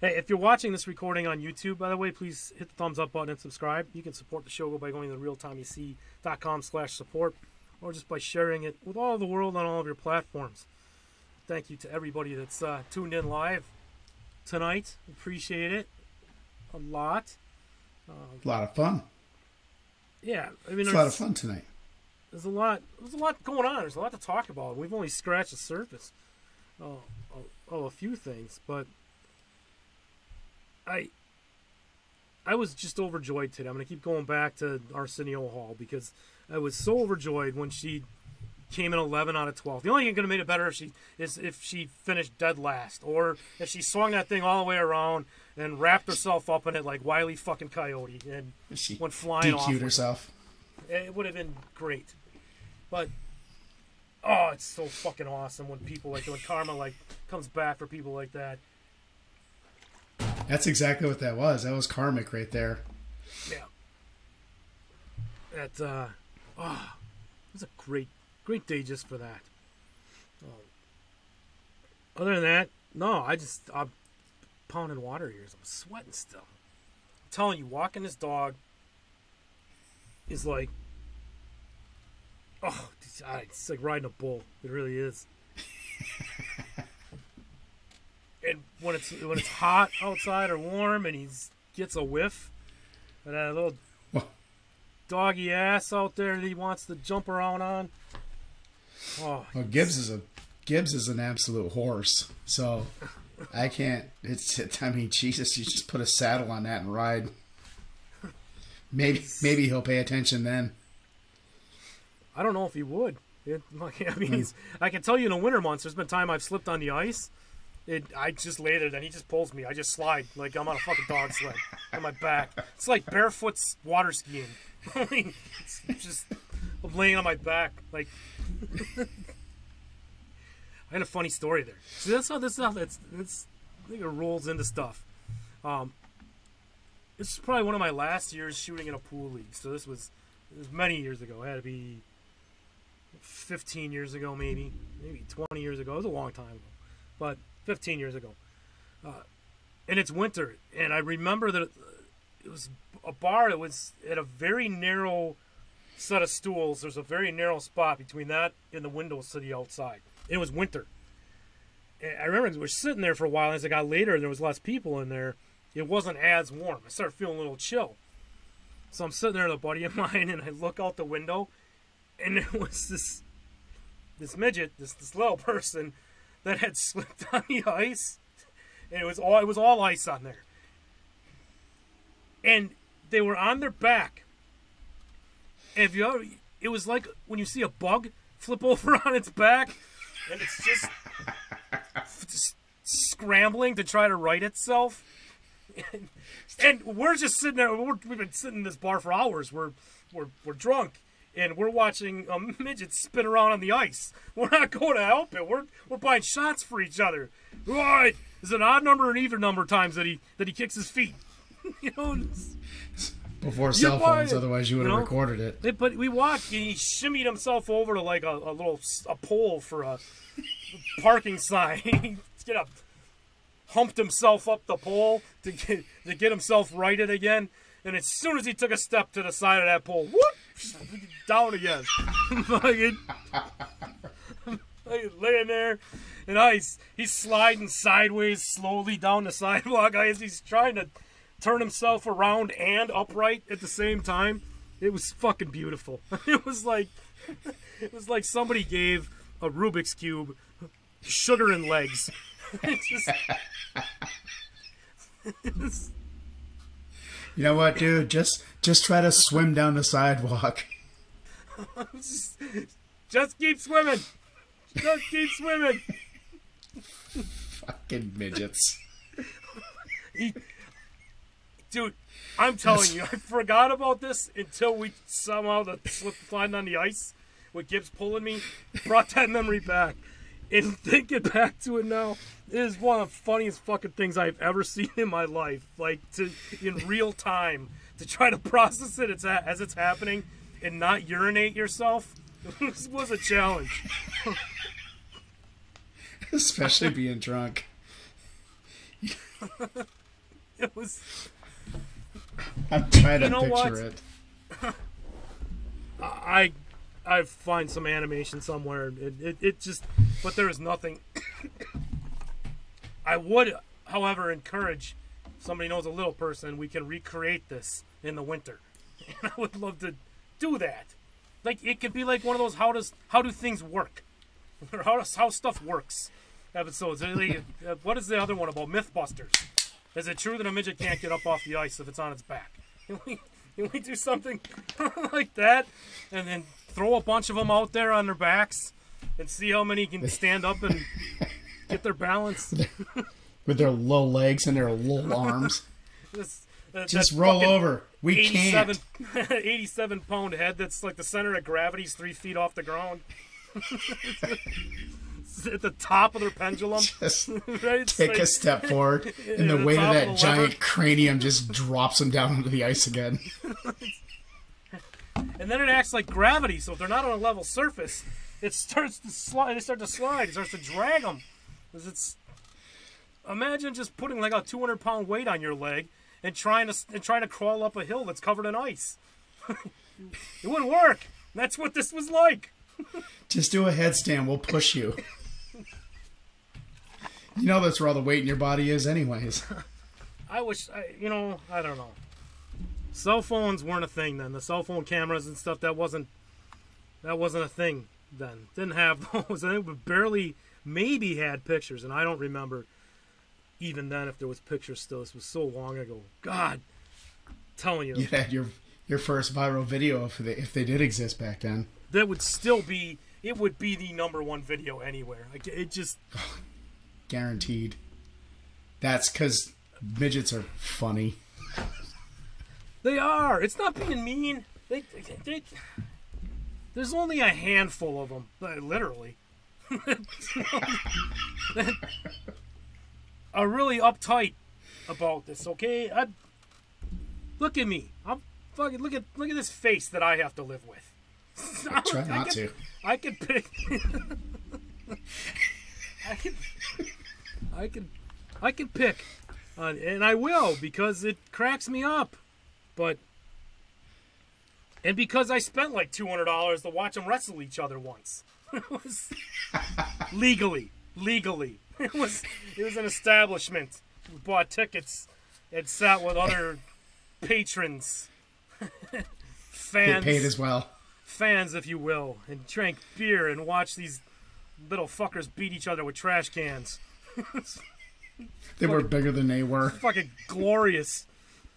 Hey, if you're watching this recording on YouTube, by the way, please hit the thumbs up button and subscribe. You can support the show by going to realtommyc.com slash support or just by sharing it with all the world on all of your platforms. Thank you to everybody that's uh, tuned in live tonight. Appreciate it a lot. a lot of fun. Yeah, I mean, It's a lot of fun tonight. There's a lot. There's a lot going on. There's a lot to talk about. We've only scratched the surface of, of a few things, but I I was just overjoyed today. I'm gonna keep going back to Arsenio Hall because I was so overjoyed when she came in 11 out of 12. The only thing that could have made it better if she is if she finished dead last, or if she swung that thing all the way around and wrapped herself up in it like Wiley fucking Coyote and She went flying off. DQ'd it. herself. It would have been great, but oh, it's so fucking awesome when people like when karma like comes back for people like that. That's exactly what that was. That was karmic right there. Yeah. That uh oh, it was a great great day just for that. Um, other than that, no, I just I'm pounding water ears. I'm sweating still. I'm telling you, walking this dog is like oh, it's, uh, it's like riding a bull. It really is. and when it's when it's hot outside or warm, and he gets a whiff, and that little doggy ass out there that he wants to jump around on. Oh, Well, Gibbs is a Gibbs is an absolute horse. So I can't. It's. I mean, Jesus, you just put a saddle on that and ride. Maybe maybe he'll pay attention then. I don't know if he would. It, like, I mean, he's, I can tell you in the winter months, there's been time I've slipped on the ice. It, I just lay there, then he just pulls me. I just slide like I'm on a fucking dog sled on my back. It's like barefoot water skiing. It's just I'm laying on my back. Like I had a funny story there. See, that's how this stuff. It's it's I think it rolls into stuff. Um, this is probably one of my last years shooting in a pool league. So this was, it was many years ago. It had to be 15 years ago, maybe, maybe 20 years ago. It was a long time ago, but 15 years ago. Uh, and it's winter, and I remember that it was a bar. It was at a very narrow set of stools. There's a very narrow spot between that and the windows to the outside. It was winter. And I remember we were sitting there for a while. As it got later, and there was less people in there. It wasn't as warm. I started feeling a little chill. So I'm sitting there with a buddy of mine, and I look out the window, and it was this this midget, this this little person, that had slipped on the ice, and it was all it was all ice on there, and they were on their back. If you ever, it was like when you see a bug flip over on its back, and it's just, just scrambling to try to right itself. And, and we're just sitting there. We're, we've been sitting in this bar for hours. We're we're we're drunk, and we're watching um, a midget spin around on the ice. We're not going to help it. We're we're buying shots for each other. Right? Is an odd number or an even number times that he that he kicks his feet? you know. Before cell phones, it, otherwise you would have you know? recorded it. They, but we walked, and he shimmied himself over to like a, a little a pole for a parking sign. he get up, humped himself up the pole to get to get himself righted again. And as soon as he took a step to the side of that pole, whoop, down again. Fucking- fucking laying there, and I, he's sliding sideways slowly down the sidewalk as he's trying to turn himself around and upright at the same time. It was fucking beautiful. It was like it was like somebody gave a Rubik's cube sugar and legs. Just, You know what, dude? Just just try to swim down the sidewalk. just, just keep swimming. Just keep swimming. Fucking midgets. He, dude, I'm telling you, I forgot about this until we somehow the slip sliding on the ice with Gibbs pulling me brought that memory back. And thinking back to it now, it is one of the funniest fucking things I've ever seen in my life. Like to in real time to try to process it as, as it's happening and not urinate yourself this was a challenge. Especially being drunk. It was I'm trying to You know picture what? it. I I find some animation somewhere. It, it, it just, but there is nothing. I would, however, encourage somebody knows a little person. We can recreate this in the winter, and I would love to do that. Like it could be like one of those how does how do things work, or how does how stuff works episodes. Uh, what is the other one about MythBusters? Is it true that a midget can't get up off the ice if it's on its back? Can we, do something like that, and then throw a bunch of them out there on their backs, and see how many can stand up and get their balance? With their low legs and their little arms. This- that- uh, Just that roll over. We 87, can't. 87 pound head that's like the center of gravity's three feet off the ground. At the top of their pendulum. Just right? Take like- a step forward, and the the weight of top of that giant lever. cranium just drops them down onto the ice again. and then it acts like gravity. So if they're not on a level surface, it starts to slide. They start to slide. It starts to drag them. Because it's imagine just putting like a 200 pound weight on your leg and trying to and trying to crawl up a hill that's covered in ice. it wouldn't work. That's what this was like. Just do a headstand. We'll push you. You know that's where all the weight in your body is, anyways. I wish, I, you know, I don't know. Cell phones weren't a thing then. The cell phone cameras and stuff that wasn't that wasn't a thing then. Didn't have those. I think we barely, maybe had pictures, and I don't remember even then if there was pictures still. This was so long ago. God, telling you, You had your your first viral video if they if they did exist back then. that would still be. It would be the number one video anywhere. Like it just. Guaranteed. That's because midgets are funny. They are. It's not being mean. They, they, they- there's only a handful of them, literally. are really uptight about this. Okay, I look at me. I'm fucking look at look at this face that I have to live with. I, Try not could, to. I could pick. I can. I can. I can pick, uh, and I will because it cracks me up. But and because I spent like two hundred dollars to watch them wrestle each other once, it was legally, legally. It was it was an establishment. We bought tickets and sat with other patrons, Get fans, paid as well. fans, if you will, and drank beer and watched these little fuckers beat each other with trash cans. They were bigger than they were. Fucking glorious.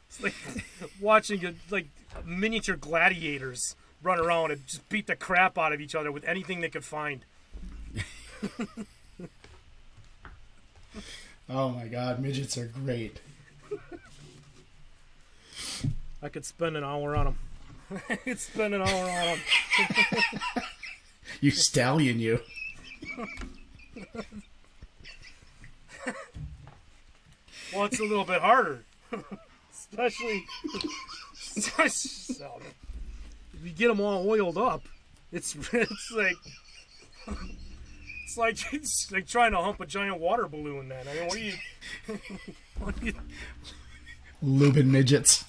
It's like watching a, like miniature gladiators run around and just beat the crap out of each other with anything they could find. Oh my god, midgets are great. I could spend an hour on them. I could spend an hour on them. You stallion, you. Well, it's a little bit harder, especially so, if you get them all oiled up. It's it's like it's like it's like trying to hump a giant water balloon. Then I mean, what do you? what do you Lubin midgets.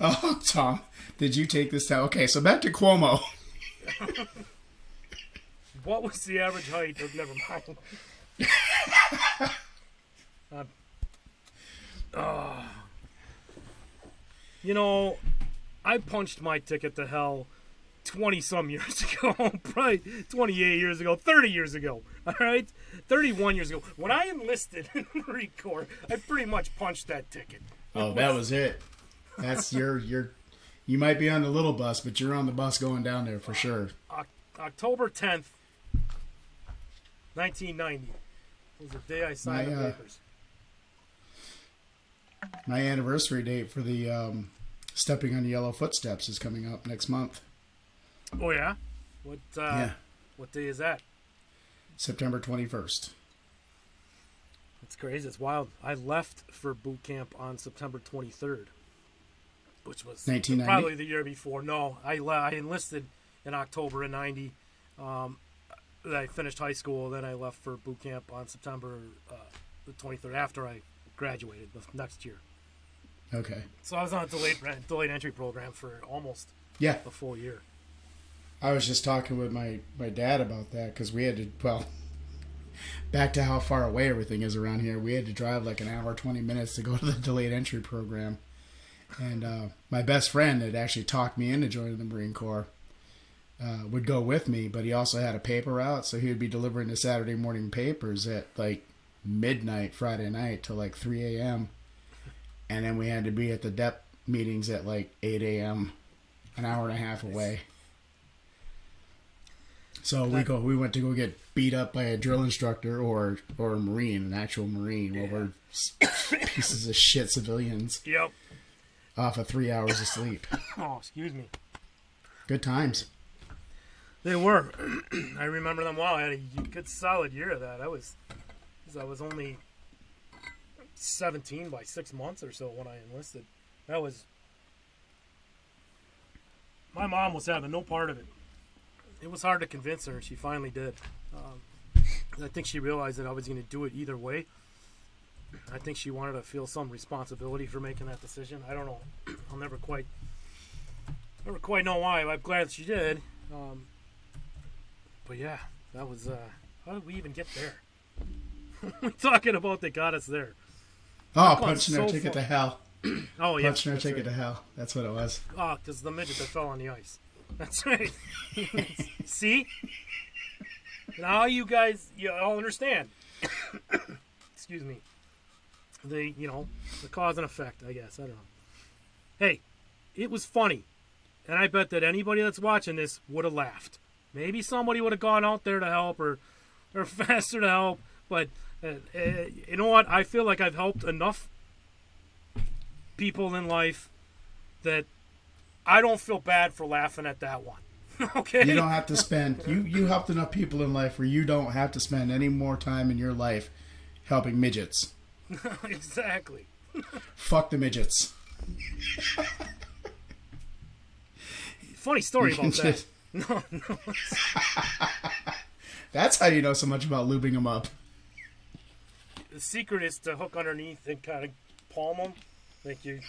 oh, Tom, did you take this down? Okay, so back to Cuomo. What was the average height of? Never mind. Um, ah. you know, I punched my ticket to hell 20 some years ago, probably 28 years ago, 30 years ago, all right? 31 years ago. When I enlisted in the Marine Corps, I pretty much punched that ticket. Oh, that was it. That's your your. You might be on the little bus, but you're on the bus going down there for sure. October 10th, 1990 it was the day I signed My, the uh, papers. My anniversary date for the um, stepping on the yellow footsteps is coming up next month. Oh, yeah? What, uh, yeah, what day is that? September 21st. It's crazy. It's wild. I left for boot camp on September 23rd, which was 1990? probably the year before. No, I le- I enlisted in October of '90. Um, I finished high school. Then I left for boot camp on September uh, the 23rd after I graduated the next year. Okay. So I was on a delayed delayed entry program for almost Yeah, a full year. I was just talking with my my dad about that because we had to well. Back to how far away everything is around here. We had to drive like an hour, twenty minutes to go to the delayed entry program, and uh, my best friend had actually talked me into joining the Marine Corps. Uh, would go with me, but he also had a paper route, so he would be delivering the Saturday morning papers at like midnight Friday night till like three a.m. And then we had to be at the DEP meetings at like eight a.m. an hour and a half away. So we go. We went to go get beat up by a drill instructor or or a marine, an actual marine, while we're pieces of shit civilians Yep. off of three hours of sleep. Oh, excuse me. Good times. They were. I remember them well. I had a good solid year of that. I was, I was only seventeen by six months or so when I enlisted. That was. My mom was having no part of it. It was hard to convince her, she finally did. Um, I think she realized that I was going to do it either way. I think she wanted to feel some responsibility for making that decision. I don't know. I'll never quite, never quite know why. I'm glad she did. Um, but yeah, that was. Uh, how did we even get there? We're talking about they got us there. Oh, our so ticket far. to hell. Oh yeah, that's ticket right. to hell. That's what it was. Oh, because the midget that fell on the ice. That's right. See? Now you guys, you all understand. Excuse me. The, you know, the cause and effect, I guess. I don't know. Hey, it was funny. And I bet that anybody that's watching this would have laughed. Maybe somebody would have gone out there to help or, or faster to help. But uh, uh, you know what? I feel like I've helped enough people in life that I don't feel bad for laughing at that one. okay? You don't have to spend. You you helped enough people in life where you don't have to spend any more time in your life helping midgets. exactly. Fuck the midgets. Funny story about that. No, no. That's how you know so much about lubing them up. the secret is to hook underneath and kind of palm them. Thank you.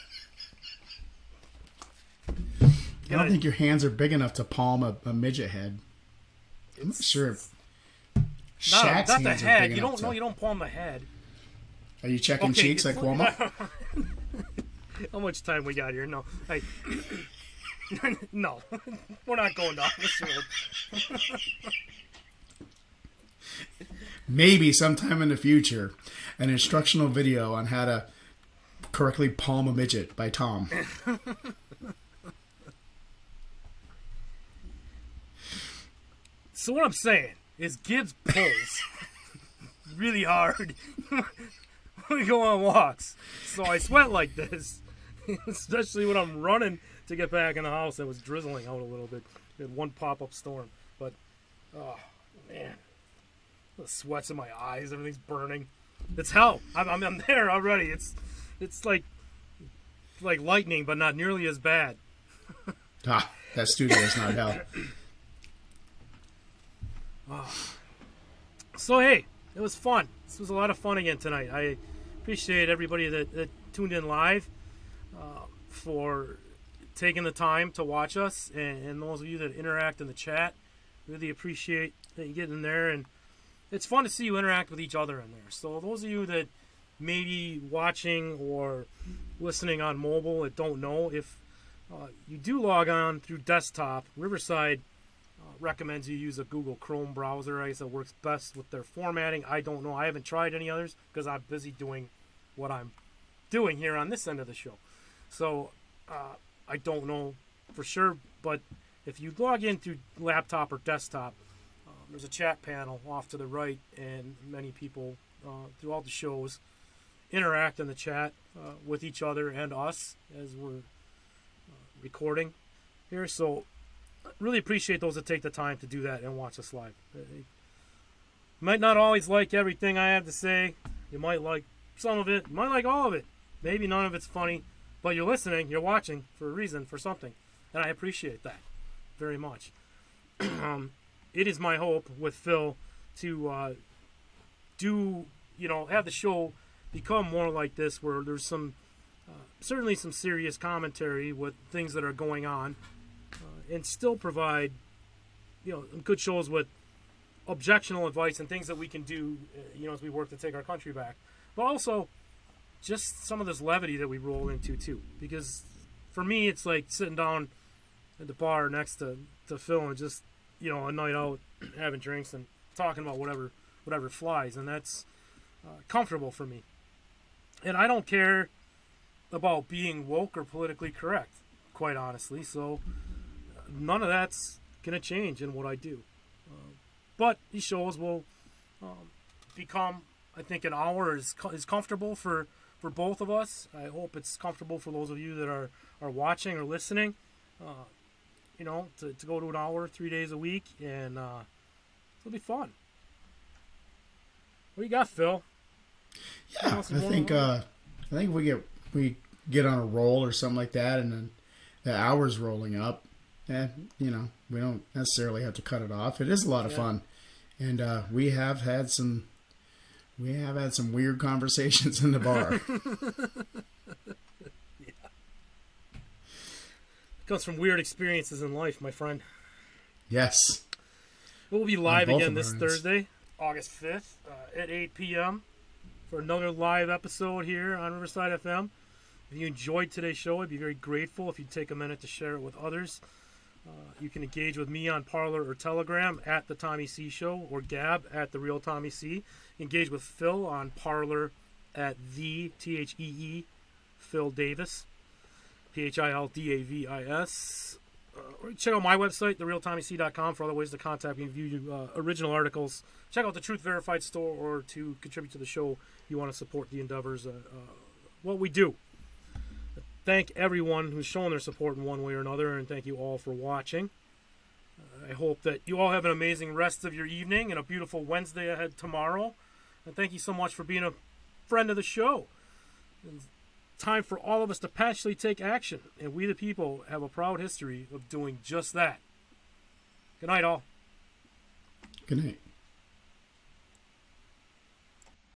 I don't think your hands are big enough to palm a, a midget head. I'm not sure. If Shaq's not the hands are head. You don't to- know. You don't palm the head. Are you checking Okay, cheeks like Cuomo? How much time we got here? No, hey, no, we're not going down this road. Maybe sometime in the future, an instructional video on how to correctly palm a midget by Tom. So what I'm saying is Gibbs pulls really hard when we go on walks. So I sweat like this, especially when I'm running to get back in the house. It was drizzling out a little bit. We had one pop-up storm, but oh man, the sweats in my eyes. Everything's burning. It's hell. I'm, I'm, I'm there already. It's it's like like lightning, but not nearly as bad. Ah, that studio is not hell. So hey, it was fun. This was a lot of fun again tonight. I appreciate everybody that, that tuned in live uh, for taking the time to watch us, and, and those of you that interact in the chat. Really appreciate that you get in there, and it's fun to see you interact with each other in there. So those of you that maybe watching or listening on mobile that don't know, if uh, you do log on through desktop, Riverside uh, recommends you use a Google Chrome browser. I guess it works best with their formatting. I don't know. I haven't tried any others because I'm busy doing what I'm doing here on this end of the show. So uh, I don't know for sure. But if you log in through laptop or desktop, uh, there's a chat panel off to the right, and many people uh, throughout the shows interact in the chat uh, with each other and us as we're uh, recording here. So really appreciate those that take the time to do that and watch us live. You might not always like everything I have to say. You might like some of it. You might like all of it. Maybe none of it's funny, but you're listening. You're watching for a reason, for something, and I appreciate that very much. um, it is my hope with Phil to uh, do you know have the show become more like this, where there's some uh, certainly some serious commentary with things that are going on and still provide you know good shows with objectional advice and things that we can do uh, you know as we work to take our country back but also just some of this levity that we roll into too. Because for me it's like sitting down at the bar next to, to phil and just you know a night out having drinks and talking about whatever whatever flies. And that's uh, comfortable for me. And i don't care about being woke or politically correct quite honestly. So none of that's to change in what I do. Uh, but these shows will um, become, I think, an hour is, co- is comfortable for, for both of us. I hope it's comfortable for those of you that are, are watching or listening. Uh, you know, to, to go to an hour three days a week, and uh, it'll be fun. What you got, Phil? Yeah, I want some more? think uh, I think we get we get on a roll or something like that, and then the hours rolling up. Eh, you know, we don't necessarily have to cut it off. It is a lot of Yeah. fun, and uh, we have had some we have had some weird conversations in the bar. comes from weird experiences in life, my friend. yes, We'll be live again this. Thursday, August 5th uh, at 8 p.m. for another live episode here on Riverside FM. If you enjoyed today's show, I'd be very grateful if you'd take a minute to share it with others. Uh, you can engage with me on Parler or Telegram at The Tommy C Show or Gab at The Real Tommy C. Engage with Phil on Parler at The T H E E Phil Davis. P H I L D A V I S. Uh, check out my website, therealtommyc.com, for other ways to contact me, and view uh, original articles. Check out the Truth Verified store or to contribute to the show. You want to support the endeavors, uh, uh, what we do. Thank everyone who's shown their support in one way or another, and thank you all for watching. Uh, I hope that you all have an amazing rest of your evening and a beautiful Wednesday ahead tomorrow. And thank you so much for being a friend of the show. It's time for all of us to passionately take action, and we the people have a proud history of doing just that. Good night, all. good night.